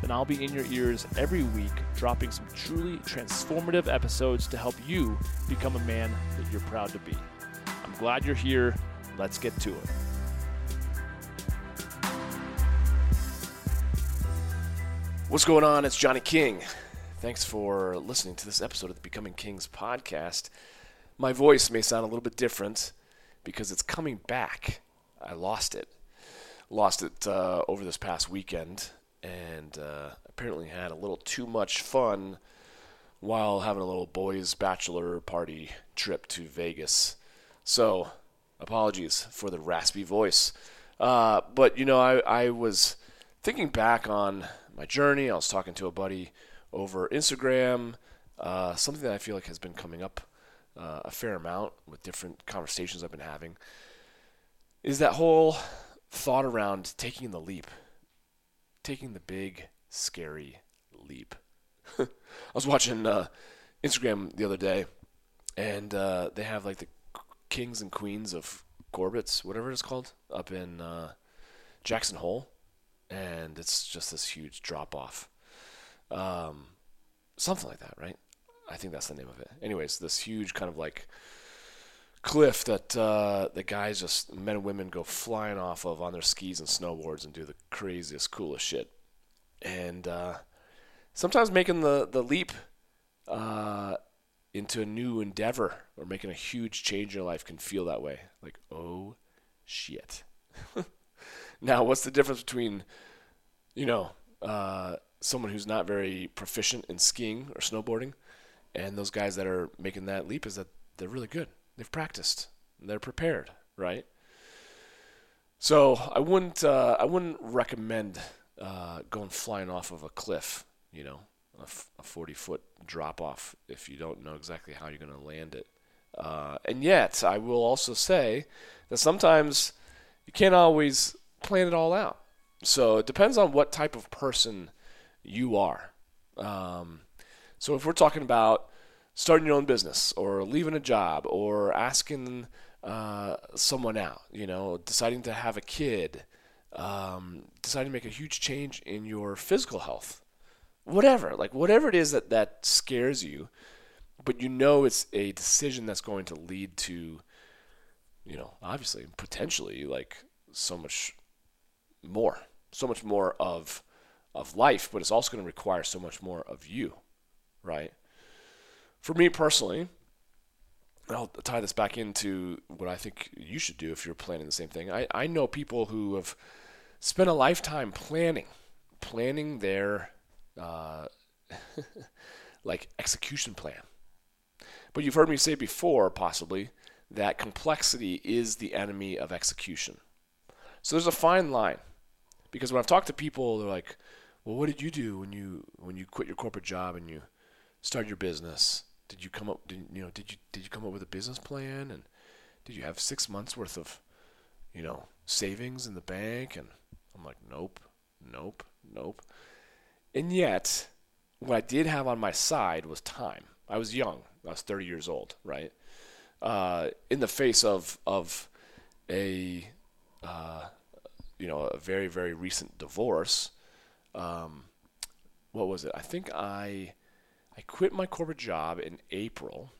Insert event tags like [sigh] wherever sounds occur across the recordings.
then I'll be in your ears every week, dropping some truly transformative episodes to help you become a man that you're proud to be. I'm glad you're here. Let's get to it. What's going on? It's Johnny King. Thanks for listening to this episode of the Becoming Kings podcast. My voice may sound a little bit different because it's coming back. I lost it. Lost it uh, over this past weekend and uh, apparently had a little too much fun while having a little boys' bachelor party trip to Vegas. So, apologies for the raspy voice. Uh, but, you know, I, I was thinking back on my journey. I was talking to a buddy over Instagram, uh, something that I feel like has been coming up uh, a fair amount with different conversations I've been having, is that whole thought around taking the leap taking the big, scary leap. [laughs] I was watching uh, Instagram the other day, and uh, they have like the kings and queens of Corbet's, whatever it's called, up in uh, Jackson Hole, and it's just this huge drop off. Um, something like that, right? I think that's the name of it. Anyways, this huge kind of like cliff that uh, the guys just men and women go flying off of on their skis and snowboards and do the craziest, coolest shit. And uh, sometimes making the the leap uh, into a new endeavor or making a huge change in your life can feel that way. Like, oh shit. [laughs] now, what's the difference between, you know, uh, someone who's not very proficient in skiing or snowboarding and those guys that are making that leap is that they're really good They've practiced. They're prepared, right? So I wouldn't uh, I wouldn't recommend uh, going flying off of a cliff, you know, a, f- a 40 foot drop off if you don't know exactly how you're going to land it. Uh, and yet, I will also say that sometimes you can't always plan it all out. So it depends on what type of person you are. Um, so if we're talking about starting your own business or leaving a job or asking uh, someone out, you know, deciding to have a kid, um, deciding to make a huge change in your physical health, whatever, like whatever it is that, that scares you, but you know it's a decision that's going to lead to, you know, obviously, potentially like so much more, so much more of of life, but it's also going to require so much more of you, right? For me personally, I'll tie this back into what I think you should do if you're planning the same thing. I, I know people who have spent a lifetime planning, planning their uh, [laughs] like execution plan. But you've heard me say before, possibly, that complexity is the enemy of execution. So there's a fine line, because when I've talked to people, they're like, "Well, what did you do when you when you quit your corporate job and you started your business?" Did you come up did, you know did you did you come up with a business plan? And did you have six months worth of you know savings in the bank? And i'm like nope nope nope. And yet what i did have on my side was time. I was young. I was 30 years old right? Uh, in the face of of a uh, you know a very very recent divorce um, what was it? I think i I quit my corporate job in April,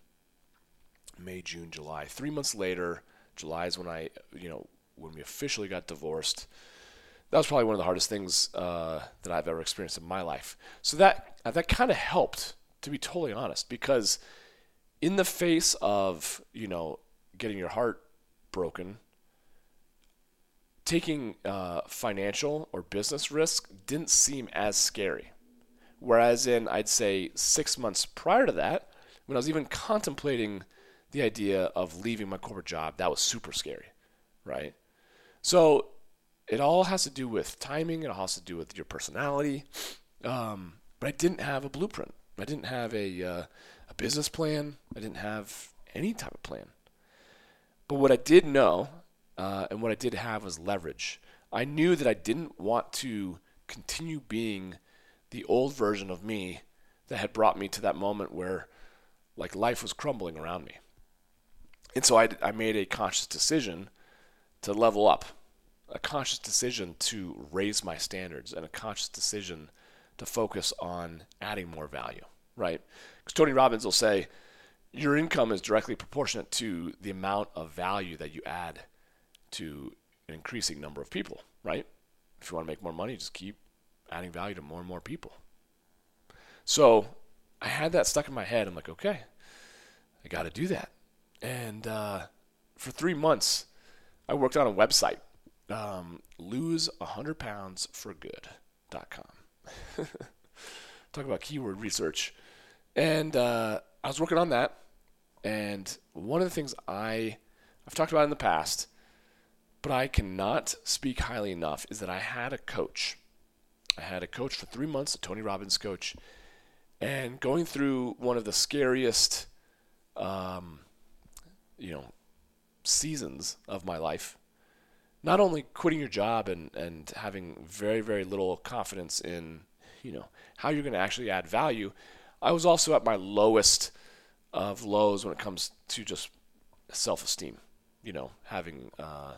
May, June, July. Three months later, July is when I, you know, when we officially got divorced. That was probably one of the hardest things uh, that I've ever experienced in my life. So that uh, that kind of helped, to be totally honest, because in the face of you know getting your heart broken, taking uh, financial or business risk didn't seem as scary. Whereas in, I'd say, six months prior to that, when I was even contemplating the idea of leaving my corporate job, that was super scary, right? So it all has to do with timing, it all has to do with your personality. Um, but I didn't have a blueprint. I didn't have a uh, a business plan. I didn't have any type of plan. But what I did know, uh, and what I did have was leverage. I knew that I didn't want to continue being the old version of me that had brought me to that moment where like life was crumbling around me. And so I, I made a conscious decision to level up, a conscious decision to raise my standards, and a conscious decision to focus on adding more value, right? Because Tony Robbins will say, your income is directly proportionate to the amount of value that you add to an increasing number of people, right? If you want to make more money, just keep adding value to more and more people. So I had that stuck in my head. I'm like, okay, I got to do that. And uh, for three months, I worked on a website, um, lose 100 pounds for good.com. [laughs] Talk about keyword research. And uh, I was working on that. And one of the things I, I've talked about in the past, but I cannot speak highly enough, is that I had a coach. I had a coach for three months, a Tony Robbins coach, and going through one of the scariest, um, you know, seasons of my life. Not only quitting your job and, and having very, very little confidence in, you know, how you're going to actually add value, I was also at my lowest of lows when it comes to just self-esteem. You know, having uh,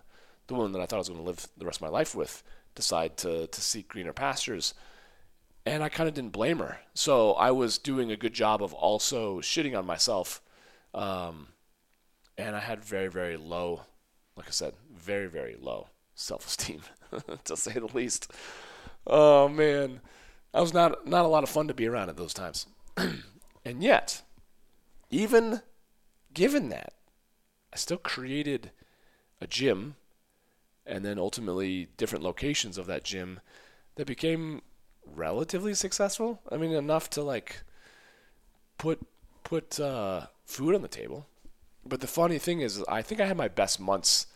the woman that I thought I was going to live the rest of my life with decide to to seek greener pastures, and I kind of didn't blame her. So I was doing a good job of also shitting on myself, um, and I had very very low, like I said, very very low self-esteem, [laughs] to say the least. Oh man, I was not not a lot of fun to be around at those times, [clears throat] and yet, even given that, I still created a gym, and then ultimately different locations of that gym that became relatively successful. I mean, enough to like put put uh, food on the table. But the funny thing is, I think I had my best months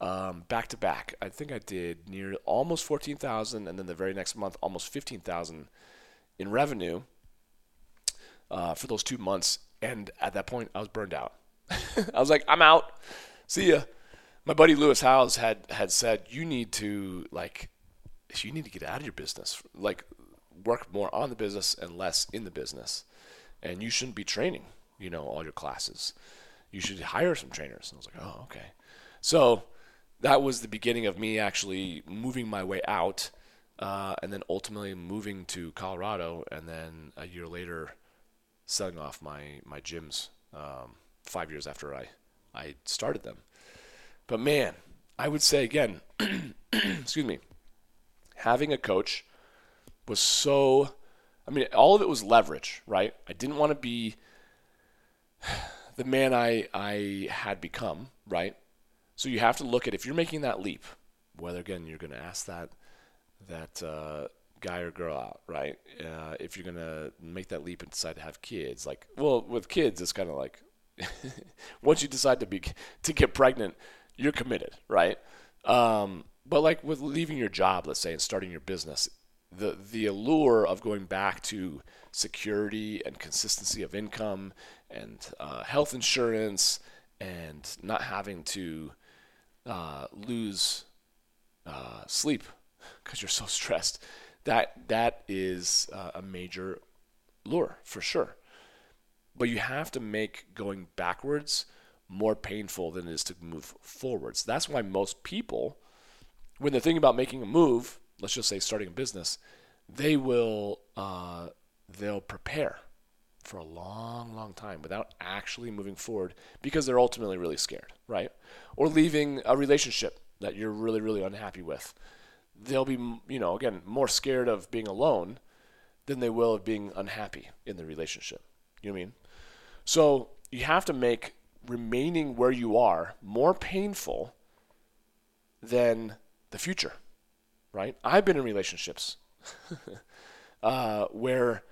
um, back to back. I think I did near almost fourteen thousand, and then the very next month, almost fifteen thousand in revenue uh, for those two months. And at that point, I was burned out. [laughs] I was like, I'm out. See ya. My buddy Lewis Howes had had said, you need to like you need to get out of your business. Like work more on the business and less in the business. And you shouldn't be training, you know, all your classes. You should hire some trainers. And I was like, oh, okay. So that was the beginning of me actually moving my way out, uh, and then ultimately moving to Colorado, and then a year later, selling off my my gyms. Um, five years after I I started them. But man, I would say again, [clears throat] excuse me, having a coach was so I mean, all of it was leverage, right? I didn't want to be [sighs] the man I I had become, right? So you have to look at if you're making that leap, whether again you're going to ask that that uh, guy or girl out, right? Uh, if you're going to make that leap and decide to have kids, like, well, with kids, it's kind of like [laughs] once you decide to be to get pregnant, you're committed, right? Um, but like with leaving your job, let's say, and starting your business, the the allure of going back to security and consistency of income and uh, health insurance and not having to uh, lose uh, sleep because you're so [laughs] stressed that that is uh, a major lure for sure but you have to make going backwards more painful than it is to move forward. So that's why most people when they're thinking about making a move let's just say starting a business, they will uh, they'll prepare for a long, long time without actually moving forward because they're ultimately really scared, right? Or leaving a relationship that you're really, really unhappy with. They'll be, you know, again, more scared of being alone than they will of being unhappy in the relationship. You know what I mean? So you have to make remaining where you are more painful than the future right? I've been in relationships [laughs] uh, where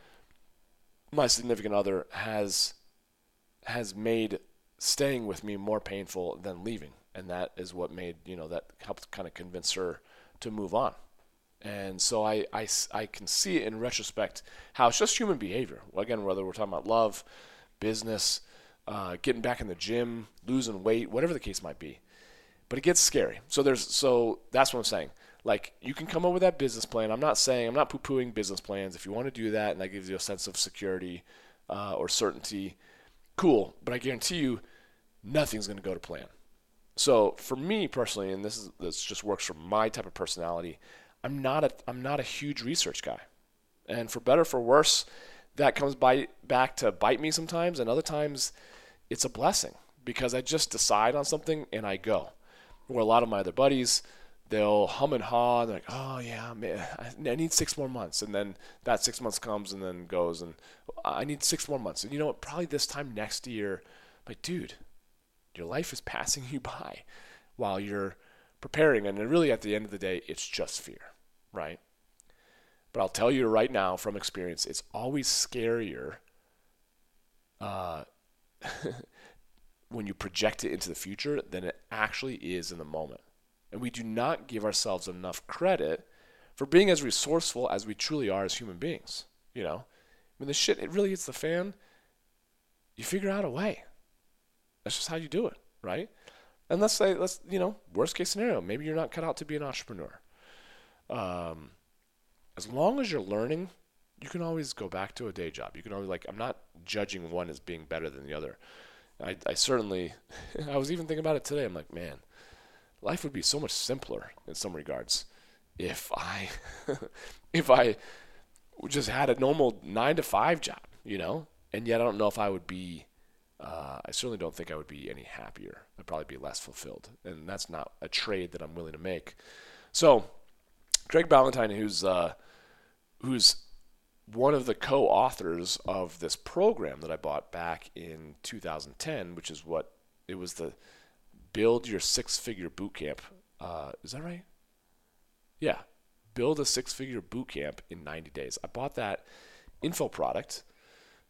my significant other has has made staying with me more painful than leaving, and that is what made you know that helped kind of convince her to move on. And so I, I, I can see in retrospect how it's just human behavior. Again, whether we're talking about love, business, uh, getting back in the gym, losing weight, whatever the case might be. But it gets scary. So there's so that's what I'm saying. Like you can come up with that business plan. I'm not saying I'm not poo-pooing business plans. If you want to do that and that gives you a sense of security uh, or certainty, cool. But I guarantee you, nothing's going to go to plan. So for me personally, and this is this just works for my type of personality, I'm not a I'm not a huge research guy, and for better for worse, that comes by back to bite me sometimes, and other times, it's a blessing because I just decide on something and I go. Where a lot of my other buddies, they'll hum and haw, and they're like, "Oh yeah, man, I need six more months," and then that six months comes and then goes, and I need six more months, and you know what? Probably this time next year, like, dude, your life is passing you by while you're preparing. And really, at the end of the day, it's just fear, right? But I'll tell you right now from experience, it's always scarier uh, [laughs] when you project it into the future than it actually is in the moment. And we do not give ourselves enough credit for being as resourceful as we truly are as human beings. You know, when the shit it really hits the fan, you figure out a way. That's just how you do it, right? And let's say, let's you know, worst case scenario, maybe you're not cut out to be an entrepreneur. Um, as long as you're learning, you can always go back to a day job. You can always like, I'm not judging one as being better than the other. I, I certainly, [laughs] I was even thinking about it today. I'm like, man, life would be so much simpler in some regards if I, [laughs] if I just had a normal nine to five job, you know. And yet, I don't know if I would be uh, I certainly don't think I would be any happier. I'd probably be less fulfilled, and that's not a trade that I'm willing to make. So, Craig Ballantyne, who's uh, who's one of the co-authors of this program that I bought back in 2010, which is what it was the Build Your Six-Figure Bootcamp. Uh, is that right? Yeah, build a six-figure bootcamp in 90 days. I bought that info product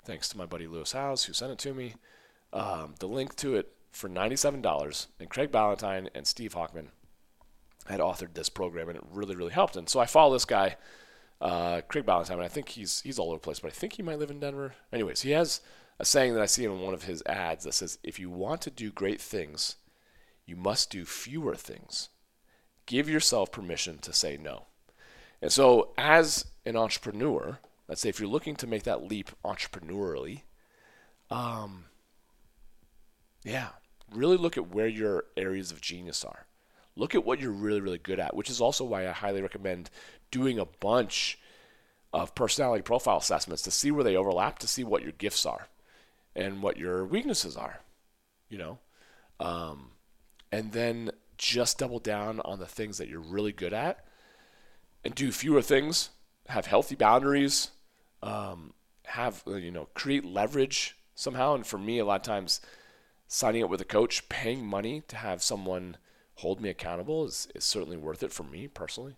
thanks to my buddy Lewis Howes who sent it to me um, the link to it for $97. And Craig Ballantyne and Steve Hockman had authored this program, and it really, really helped. And so I follow this guy, uh, Craig Ballantyne, I think he's he's all over the place, but I think he might live in Denver. Anyways, he has a saying that I see in one of his ads that says, "If you want to do great things, you must do fewer things. Give yourself permission to say no." And so, as an entrepreneur, let's say if you're looking to make that leap entrepreneurially, um, yeah. Really look at where your areas of genius are. Look at what you're really, really good at, which is also why I highly recommend doing a bunch of personality profile assessments to see where they overlap, to see what your gifts are and what your weaknesses are, you know? Um, and then just double down on the things that you're really good at and do fewer things, have healthy boundaries, um, have, you know, create leverage somehow. And for me, a lot of times, signing up with a coach, paying money to have someone hold me accountable is, is certainly worth it for me personally.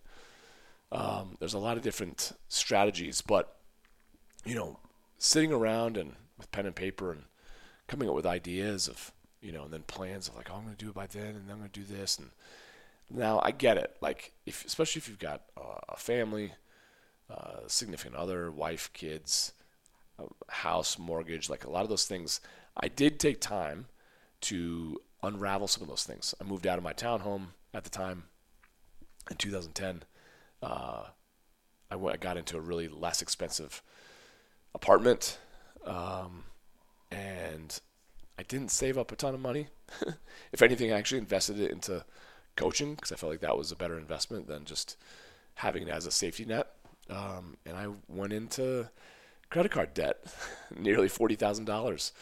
Um, there's a lot of different strategies, but you know, sitting around and with pen and paper and coming up with ideas of you know, and then plans of like, oh, I'm going to do it by then, and I'm going to do this, and now I get it. Like, if especially if you've got uh, a family, uh, significant other, wife, kids, house, mortgage, like a lot of those things, I did take time to unravel some of those things. I moved out of my townhome at the time in 2010. Uh, I, went, I got into a really less expensive apartment, um, and I didn't save up a ton of money. [laughs] if anything, I actually invested it into coaching because I felt like that was a better investment than just having it as a safety net. Um, and I went into credit card debt, [laughs] nearly forty thousand um, dollars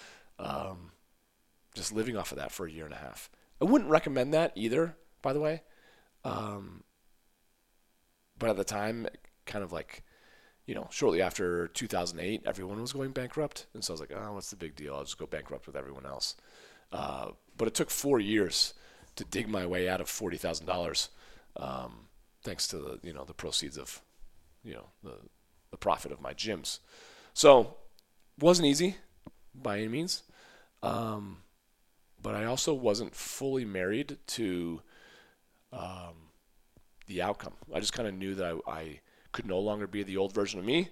just living off of that for a year and a half. I wouldn't recommend that either, by the way. Um, but at the time, kind of like, you know, shortly after 2008, everyone was going bankrupt. And so I was like, oh, what's the big deal? I'll just go bankrupt with everyone else. Uh, but it took four years to dig my way out of $40,000, um, thanks to the, you know, the proceeds of, you know, the, the profit of my gyms. So wasn't easy by any means. Um, but I also wasn't fully married to um, the outcome. I just kind of knew that I, I could no longer be the old version of me,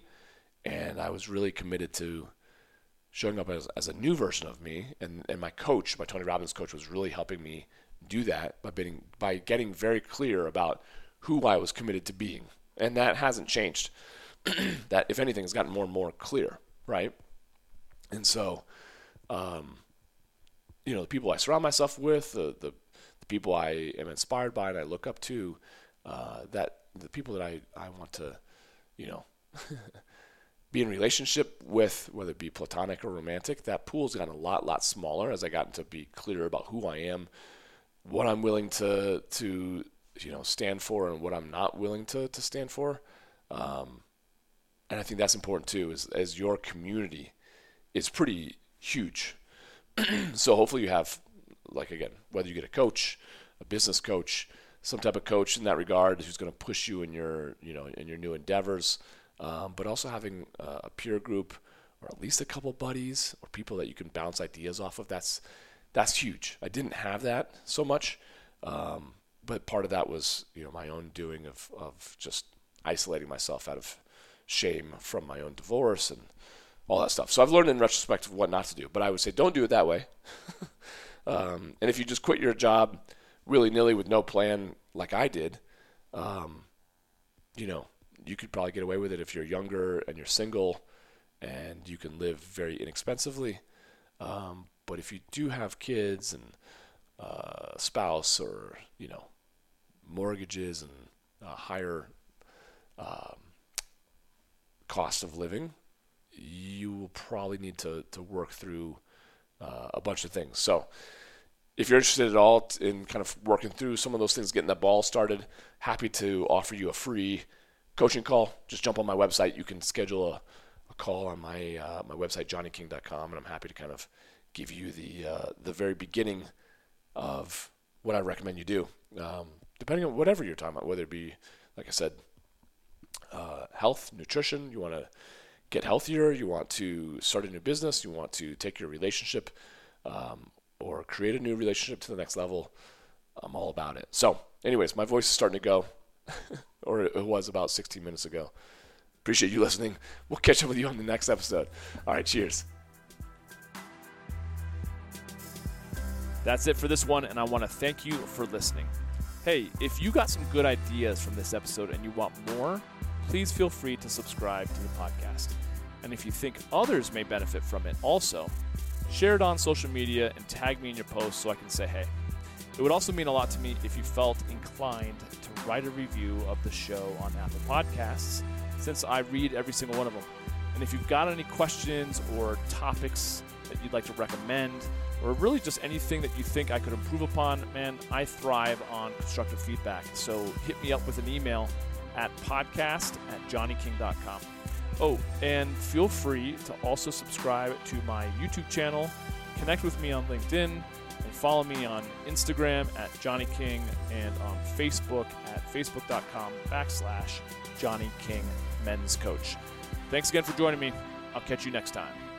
and I was really committed to showing up as, as a new version of me. And, and my coach, my Tony Robbins coach, was really helping me do that by being by getting very clear about who I was committed to being, and that hasn't changed. [clears throat] that if anything has gotten more and more clear, right? And so, um, you know, the people I surround myself with, the, the, the people I am inspired by and I look up to, uh, that the people that I, I want to, you know, [laughs] be in relationship with, whether it be platonic or romantic, that pool's gotten a lot, lot smaller as I gotten to be clear about who I am, what I'm willing to, to, you know, stand for and what I'm not willing to, to stand for. Um, and I think that's important too, is as your community is pretty huge. [clears throat] so hopefully you have, like again, whether you get a coach, a business coach, some type of coach in that regard who's going to push you in your, you know, in your new endeavors, um, but also having uh, a peer group or at least a couple buddies or people that you can bounce ideas off of. That's that's huge. I didn't have that so much, um, but part of that was you know my own doing of of just isolating myself out of shame from my own divorce and all that stuff. So I've learned in retrospect of what not to do, but I would say don't do it that way. [laughs] um, and if you just quit your job willy nilly with no plan, like I did, um, you know, you could probably get away with it if you're younger and you're single and you can live very inexpensively. Um, but if you do have kids and uh, spouse or you know mortgages and uh, higher um, cost of living, you will probably need to, to work through uh, a bunch of things. So, if you're interested at all in kind of working through some of those things, getting that ball started, happy to offer you a free coaching call. Just jump on my website. You can schedule a, a call on my uh, my website johnnyking.com, and I'm happy to kind of give you the uh, the very beginning of what I recommend you do, um, depending on whatever you're talking about, whether it be like I said, uh, health, nutrition. You want to get healthier. You want to start a new business. You want to take your relationship um, or create a new relationship to the next level. I'm all about it. So, anyways, my voice is starting to go, [laughs] or it was about 16 minutes ago. Appreciate you listening. We'll catch up with you on the next episode. All right, cheers. That's it for this one, and I want to thank you for listening. Hey, if you got some good ideas from this episode and you want more, please feel free to subscribe to the podcast. And if you think others may benefit from it also, share it on social media and tag me in your post so I can say hey. It would also mean a lot to me if you felt inclined to write a review of the show on Apple Podcasts, since I read every single one of them. And if you've got any questions or topics that you'd like to recommend, or really just anything that you think I could improve upon, man, I thrive on constructive feedback. So hit me up with an email at podcast at johnnyking.com. Oh, and feel free to also subscribe to my YouTube channel, connect with me on LinkedIn, and follow me on Instagram at Johnny King and on Facebook at facebook.com backslash Johnny King Men's Coach. Thanks again for joining me. I'll catch you next time.